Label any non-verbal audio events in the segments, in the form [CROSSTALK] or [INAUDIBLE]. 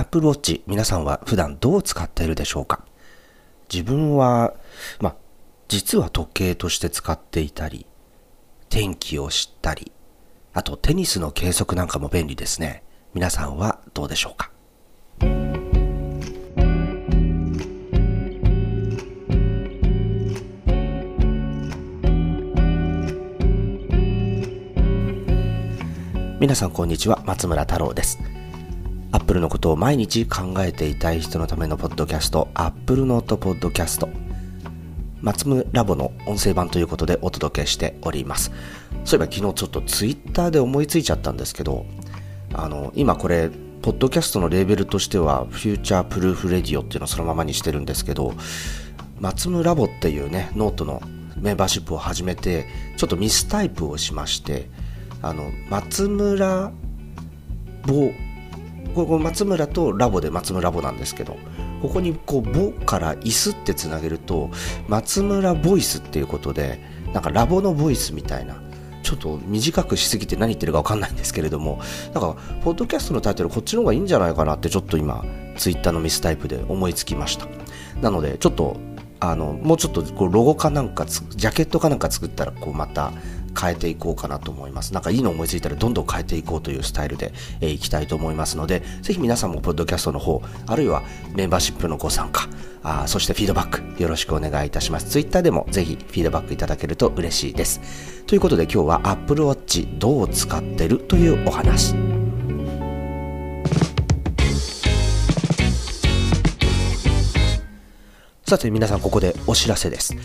Apple Watch 皆さんは普段どう使っているでしょうか？自分は、まあ、実は時計として使っていたり、天気を知ったり、あとテニスの計測なんかも便利ですね。皆さんはどうでしょうか？皆さんこんにちは。松村太郎です。アップルのことを毎日考えていたい人のためのポッドキャストアップルノートポッドキャスト。松村ラボの音声版ということでお届けしております。そういえば昨日ちょっとツイッターで思いついちゃったんですけどあの今これポッドキャストのレーベルとしては Future Proof Radio っていうのをそのままにしてるんですけど松村ラボっていうねノートのメンバーシップを始めてちょっとミスタイプをしましてあの松村ボこれ松村とラボで松村ラボなんですけどここにこうボから椅子ってつなげると松村ボイスっていうことでなんかラボのボイスみたいなちょっと短くしすぎて何言ってるか分かんないんですけれどもなんかポッドキャストのタイトルこっちの方がいいんじゃないかなってちょっと今ツイッターのミスタイプで思いつきました。なのでちょっとあのもうちょっとこうロゴかなんかジャケットかなんか作ったらこうまた変えていこうかなと思います。なんかいいの思いついたらどんどん変えていこうというスタイルで、えー、いきたいと思いますので、ぜひ皆さんもポッドキャストの方、あるいはメンバーシップのご参加、あそしてフィードバックよろしくお願いいたします。Twitter でもぜひフィードバックいただけると嬉しいです。ということで今日は Apple Watch どう使ってるというお話。さて皆さんここでお知らせです。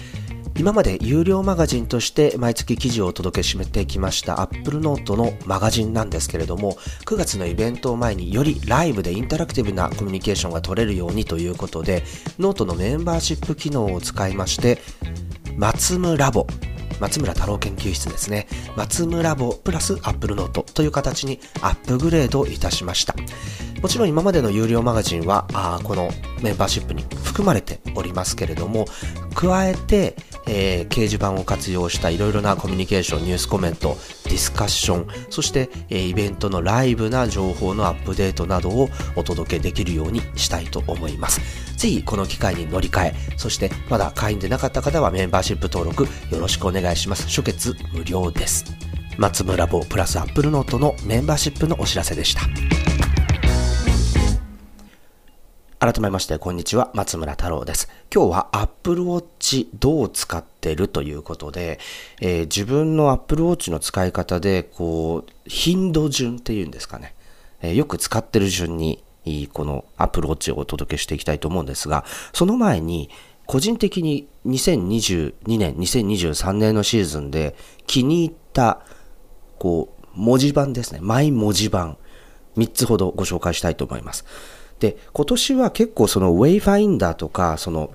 今まで有料マガジンとして毎月記事をお届けしめてきました Apple Note のマガジンなんですけれども9月のイベントを前によりライブでインタラクティブなコミュニケーションが取れるようにということでノートのメンバーシップ機能を使いまして松村ラボ松村太郎研究室ですね。松村ラボプラスアップルノートという形にアップグレードいたしました。もちろん今までの有料マガジンは、あこのメンバーシップに含まれておりますけれども、加えて、えー、掲示板を活用したいろいろなコミュニケーション、ニュースコメント、ディスカッション、そして、えー、イベントのライブな情報のアップデートなどをお届けできるようにしたいと思います。ぜひこの機会に乗り換え、そしてまだ会員でなかった方はメンバーシップ登録よろしくお願いします。初月無料です。松村坊プラスアップルノートのメンバーシップのお知らせでした。改めまして、こんにちは。松村太郎です。今日は Apple Watch どう使ってるということで、えー、自分の Apple Watch の使い方で、こう、頻度順っていうんですかね。えー、よく使ってる順に、この Apple Watch をお届けしていきたいと思うんですが、その前に、個人的に2022年、2023年のシーズンで気に入った、こう、文字盤ですね。マイ文字盤。3つほどご紹介したいと思います。で、今年は結構そのウェイファインダーとか、その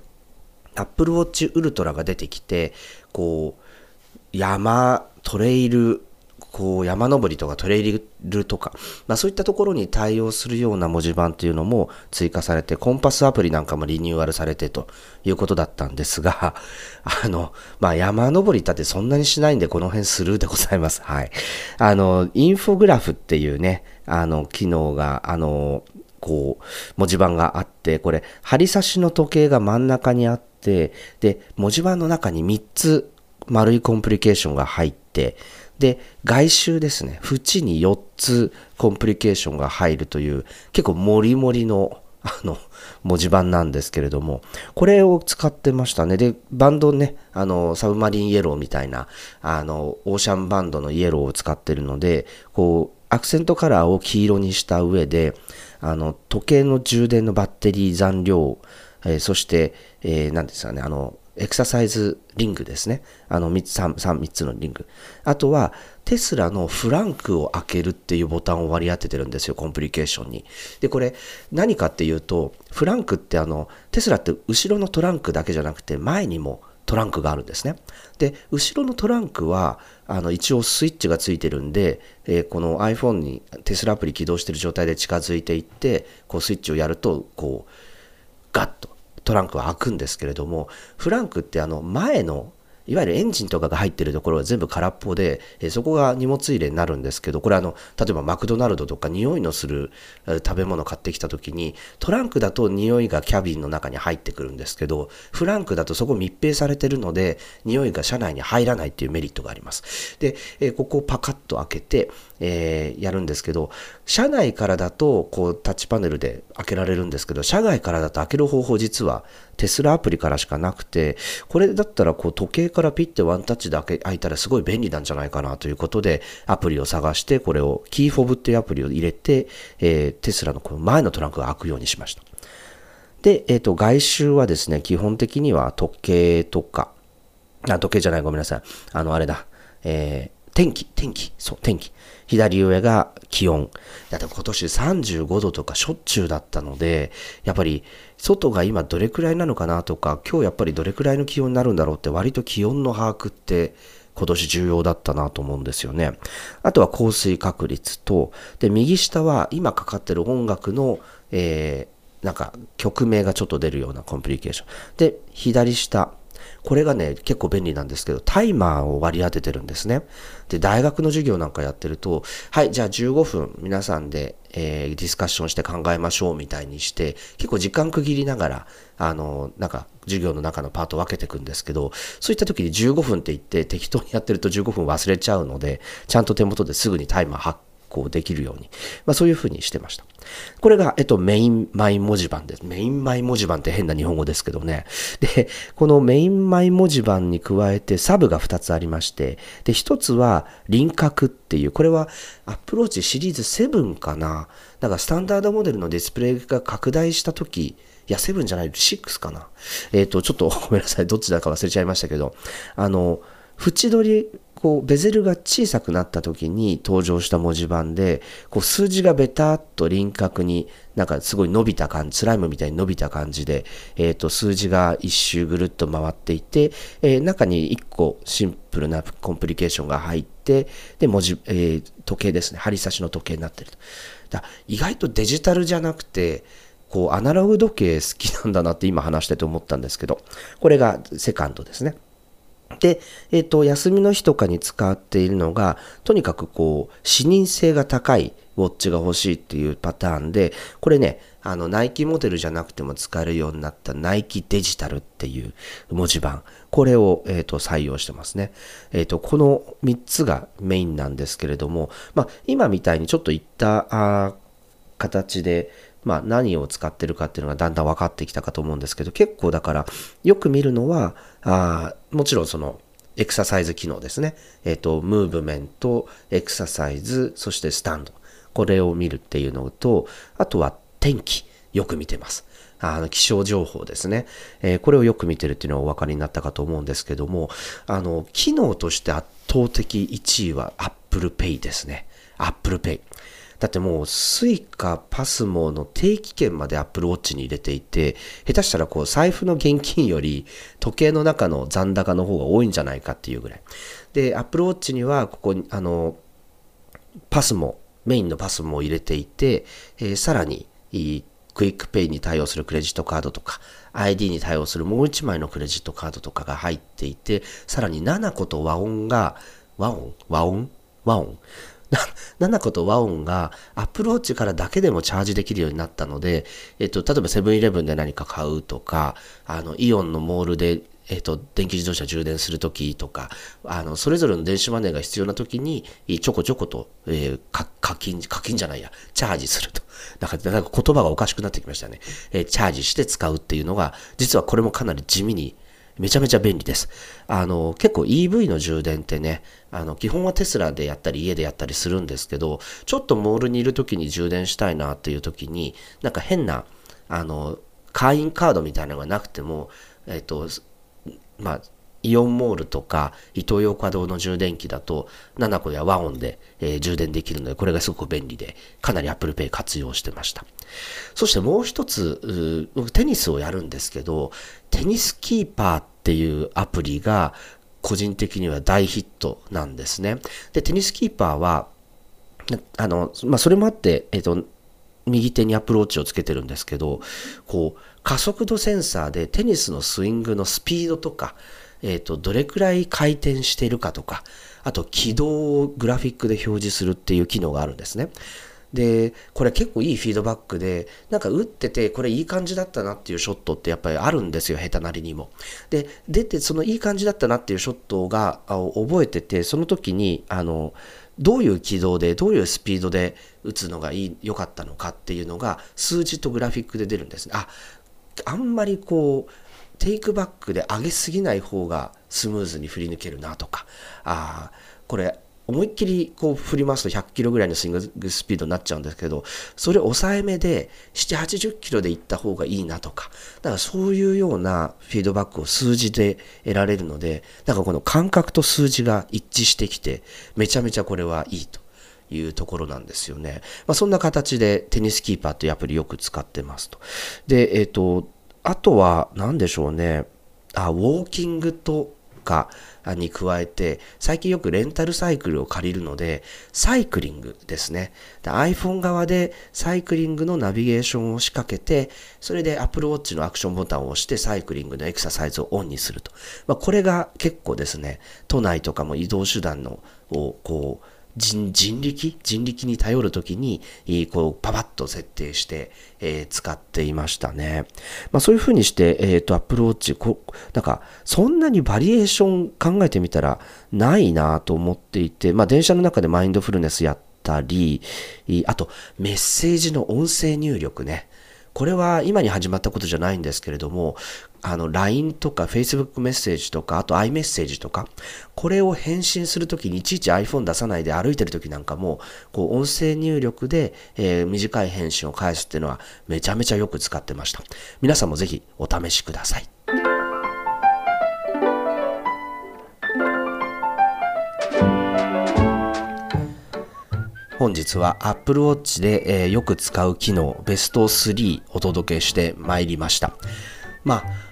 Apple Watch Ultra が出てきて、こう、山、トレイル、こう山登りとかトレイルとか、まあ、そういったところに対応するような文字盤というのも追加されて、コンパスアプリなんかもリニューアルされてということだったんですが、[LAUGHS] あの、まあ、山登りだってそんなにしないんで、この辺スルーでございます。はい。あの、インフォグラフっていうね、あの、機能が、あの、こう、文字盤があって、これ、針差しの時計が真ん中にあって、で、文字盤の中に3つ丸いコンプリケーションが入って、で、外周ですね、縁に4つコンプリケーションが入るという、結構モリモリの、あの、文字盤なんですけれども、これを使ってましたね。で、バンドね、あの、サブマリンイエローみたいな、あの、オーシャンバンドのイエローを使ってるので、こう、アクセントカラーを黄色にした上で、あの、時計の充電のバッテリー残量、えー、そして、えー、何ですかね、あの、エクササイズリングですね。あの3つ、3, 3, 3つのリング。あとは、テスラのフランクを開けるっていうボタンを割り当ててるんですよ、コンプリケーションに。で、これ、何かっていうと、フランクってあの、テスラって後ろのトランクだけじゃなくて、前にもトランクがあるんですね。で、後ろのトランクは、あの、一応スイッチがついてるんで、えー、この iPhone にテスラアプリ起動してる状態で近づいていって、こうスイッチをやると、こう、ガッとトランクは開くんですけれども、フランクってあの、前のいわゆるエンジンとかが入ってるところは全部空っぽで、えそこが荷物入れになるんですけど、これあの、例えばマクドナルドとか匂いのする食べ物買ってきた時に、トランクだと匂いがキャビンの中に入ってくるんですけど、フランクだとそこ密閉されてるので、匂いが車内に入らないっていうメリットがあります。で、えここをパカッと開けて、えー、やるんですけど、車内からだとこうタッチパネルで開けられるんですけど、車外からだと開ける方法実はテスラアプリからしかなくて、これだったらこう時計からピッてワンタッチで開け開いたらすごい便利なんじゃないかなということで、アプリを探して、これをキーフォブっていうアプリを入れて、えー、テスラのこの前のトランクが開くようにしました。で、えっ、ー、と、外周はですね、基本的には時計とか、あ、時計じゃない、ごめんなさい。あの、あれだ、えー、天気、天気、そう、天気。左上が気温。だって今年35度とかしょっちゅうだったので、やっぱり外が今どれくらいなのかなとか、今日やっぱりどれくらいの気温になるんだろうって割と気温の把握って今年重要だったなと思うんですよね。あとは降水確率と、で、右下は今かかってる音楽の、えー、なんか曲名がちょっと出るようなコンプリケーション。で、左下、これがね、結構便利なんですけど、タイマーを割り当ててるんですね。で、大学の授業なんかやってると、はい、じゃあ15分皆さんで、えー、ディスカッションして考えましょうみたいにして、結構時間区切りながら、あの、なんか授業の中のパートを分けていくんですけど、そういった時に15分って言って適当にやってると15分忘れちゃうので、ちゃんと手元ですぐにタイマー発行できるように、まあ、そういうふうにしてました。これが、えっと、メインマイ文字盤です。メインマイ文字盤って変な日本語ですけどね。で、このメインマイ文字盤に加えてサブが2つありまして、で、1つは輪郭っていう、これはアップルウォッチシリーズ7かな。だからスタンダードモデルのディスプレイが拡大した時、いや、7じゃない、6かな。えっ、と、ちょっとごめんなさい。どっちだか忘れちゃいましたけど、あの、縁取りこうベゼルが小さくなった時に登場した文字盤でこう数字がベタっと輪郭になんかすごい伸びた感じスライムみたいに伸びた感じで、えー、と数字が一周ぐるっと回っていて、えー、中に1個シンプルなコンプリケーションが入ってで文字、えー、時計ですね針差しの時計になってるとだ意外とデジタルじゃなくてこうアナログ時計好きなんだなって今話してて思ったんですけどこれがセカンドですね。で、えっ、ー、と、休みの日とかに使っているのが、とにかくこう、視認性が高いウォッチが欲しいっていうパターンで、これね、あの、ナイキモデルじゃなくても使えるようになったナイキデジタルっていう文字盤。これを、えっ、ー、と、採用してますね。えっ、ー、と、この3つがメインなんですけれども、まあ、今みたいにちょっといったあ形で、まあ、何を使ってるかっていうのがだんだん分かってきたかと思うんですけど、結構だから、よく見るのは、あもちろんその、エクササイズ機能ですね。えっ、ー、と、ムーブメント、エクササイズ、そしてスタンド。これを見るっていうのと、あとは天気、よく見てます。あの気象情報ですね、えー、これをよく見てるっていうのはお分かりになったかと思うんですけども、あの、機能として圧倒的1位は Apple Pay ですね。Apple Pay。だってもう Suica、パスモの定期券まで Apple Watch に入れていて、下手したらこう財布の現金より時計の中の残高の方が多いんじゃないかっていうぐらい。で、Apple Watch にはここに、あの、PASMO、メインの PASMO を入れていて、えー、さらに、 QUICPay に対応するクレジットカードとか、ID に対応するもう1枚のクレジットカードとかが入っていて、さらに nanaco と WAON が、 WAON？WAON？WAON？nanaco [LAUGHS] と WAON が Apple Watch からだけでもチャージできるようになったので、えっと、例えばセブンイレブンで何か買うとか、あの、イオンのモールでえっ、と、電気自動車充電するときとか、あの、それぞれの電子マネーが必要なときに、ちょこちょこと、えー、課金、課金じゃないや、チャージすると。だか、なんか言葉がおかしくなってきましたね。えー、チャージして使うっていうのが、実はこれもかなり地味にめちゃめちゃ便利です。あの、結構 EV の充電ってね、あの、基本はテスラでやったり家でやったりするんですけど、ちょっとモールにいる時に充電したいなっていう時に、なんか変な、あの、会員カードみたいなのがなくても、えっと、まあ、イオンモールとかイトーヨーカドーの充電器だと7個や和音で、えー、充電できるのでこれがすごく便利でかなり Apple Pay 活用してました。そしてもう一つ僕テニスをやるんですけどテニスキーパーっっていうアプリが個人的には大ヒットなんですね。でテニスキーパーはあの、まあ、それもあって、えっ、と右手にアプローチをつけてるんですけど、こう、加速度センサーでテニスのスイングのスピードとか、えっ、と、どれくらい回転しているかとか、あと軌道をグラフィックで表示するっていう機能があるんですね。で、これ結構いいフィードバックで、なんか打ってて、これいい感じだったなっていうショットってやっぱりあるんですよ、下手なりにも。で、出て、そのいい感じだったなっていうショットが覚えてて、その時に、あの、どういう軌道で、どういうスピードで打つのがいい、良かったのかっていうのが、数字とグラフィックで出るんですね。あ、あんまりこう、テイクバックで上げすぎない方がスムーズに振り抜けるなとか、あこれ思いっきりこう振りますと100キロぐらいのスイングスピードになっちゃうんですけど、それ抑えめで7、80キロで行った方がいいなとか、だからそういうようなフィードバックを数字で得られるので、だかこの感覚と数字が一致してきて、めちゃめちゃこれはいいと。いうところなんですよね。まあ、そんな形でテニスキーパーというアプリよく使ってますと。で、えっ、ー、と、あとは何でしょうね。あ、ウォーキングとかに加えて、最近よくレンタルサイクルを借りるので、サイクリングですね。iPhone 側でサイクリングのナビゲーションを仕掛けて、それで Apple Watch のアクションボタンを押してサイクリングのエクササイズをオンにすると。まあ、これが結構ですね、都内とかも移動手段のをこう、人力？人力に頼るときに、こう、パパッと設定して、えー、使っていましたね。まあそういうふうにして、えっ、ー、と、Apple Watch、こなんか、そんなにバリエーション考えてみたらないなと思っていて、まあ電車の中でマインドフルネスやったり、あと、メッセージの音声入力ね。これは今に始まったことじゃないんですけれども、あの LINE とか Facebook メッセージとか、あと iMessage とか、これを返信するときにいちいち iPhone 出さないで歩いてるときなんかも、こう音声入力で、えー、短い返信を返すっていうのはめちゃめちゃよく使ってました。皆さんもぜひお試しください。本日は Apple Watch で、えー、よく使う機能ベスト3お届けしてまいりました。まあ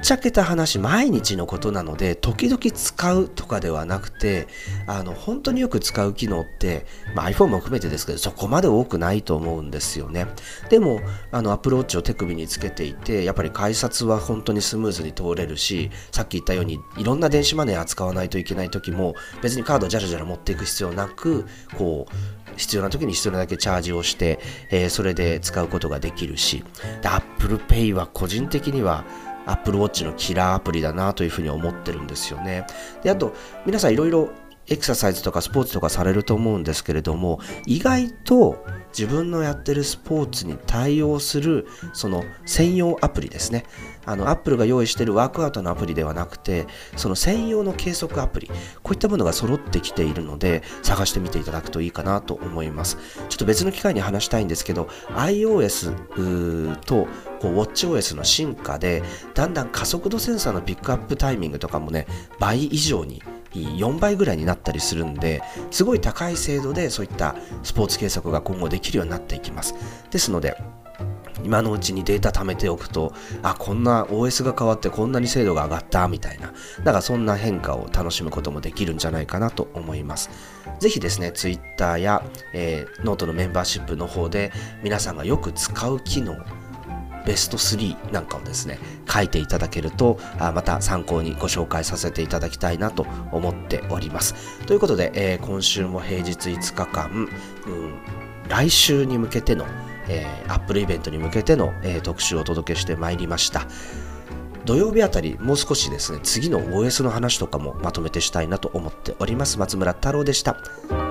っちゃけた話毎日のことなので時々使うとかではなくてあの本当によく使う機能って、まあ、iPhone も含めてですけどそこまで多くないと思うんですよね。でもあのアプローチを手首につけていてやっぱり改札は本当にスムーズに通れるしさっき言ったようにいろんな電子マネー扱わないといけない時も別にカードをじゃらじゃら持っていく必要なくこう必要な時に必要なだけチャージをして、えー、それで使うことができるし、Apple Pay は個人的には Apple Watch のキラーアプリだなというふうに思ってるんですよね。で、あと、皆さんいろいろエクササイズとかスポーツとかされると思うんですけれども、意外と自分のやってるスポーツに対応するその専用アプリですね。あの、アップルが用意しているワークアウトのアプリではなくて、その専用の計測アプリ、こういったものが揃ってきているので、探してみていただくといいかなと思います。ちょっと別の機会に話したいんですけど、iOS とこう WatchOS の進化で、だんだん加速度センサーのピックアップタイミングとかもね、倍以上に4倍ぐらいになったりするんですごい高い精度でそういったスポーツ計測が今後できるようになっていきますですので今のうちにデータ貯めておくと、あ、こんな OS が変わってこんなに精度が上がったみたいな、だからそんな変化を楽しむこともできるんじゃないかなと思います。ぜひですね、Twitter や、えー、ノートのメンバーシップの方で皆さんがよく使う機能、ベスト3なんかをですね、書いていただけると、あまた参考にご紹介させていただきたいなと思っております。ということで、えー、今週も平日5日間、うん、来週に向けてのえー、アップルイベントに向けての、えー、特集をお届けしてまいりました。土曜日あたり、もう少しですね、次の OS の話とかもまとめてしたいなと思っております。松村太郎でした。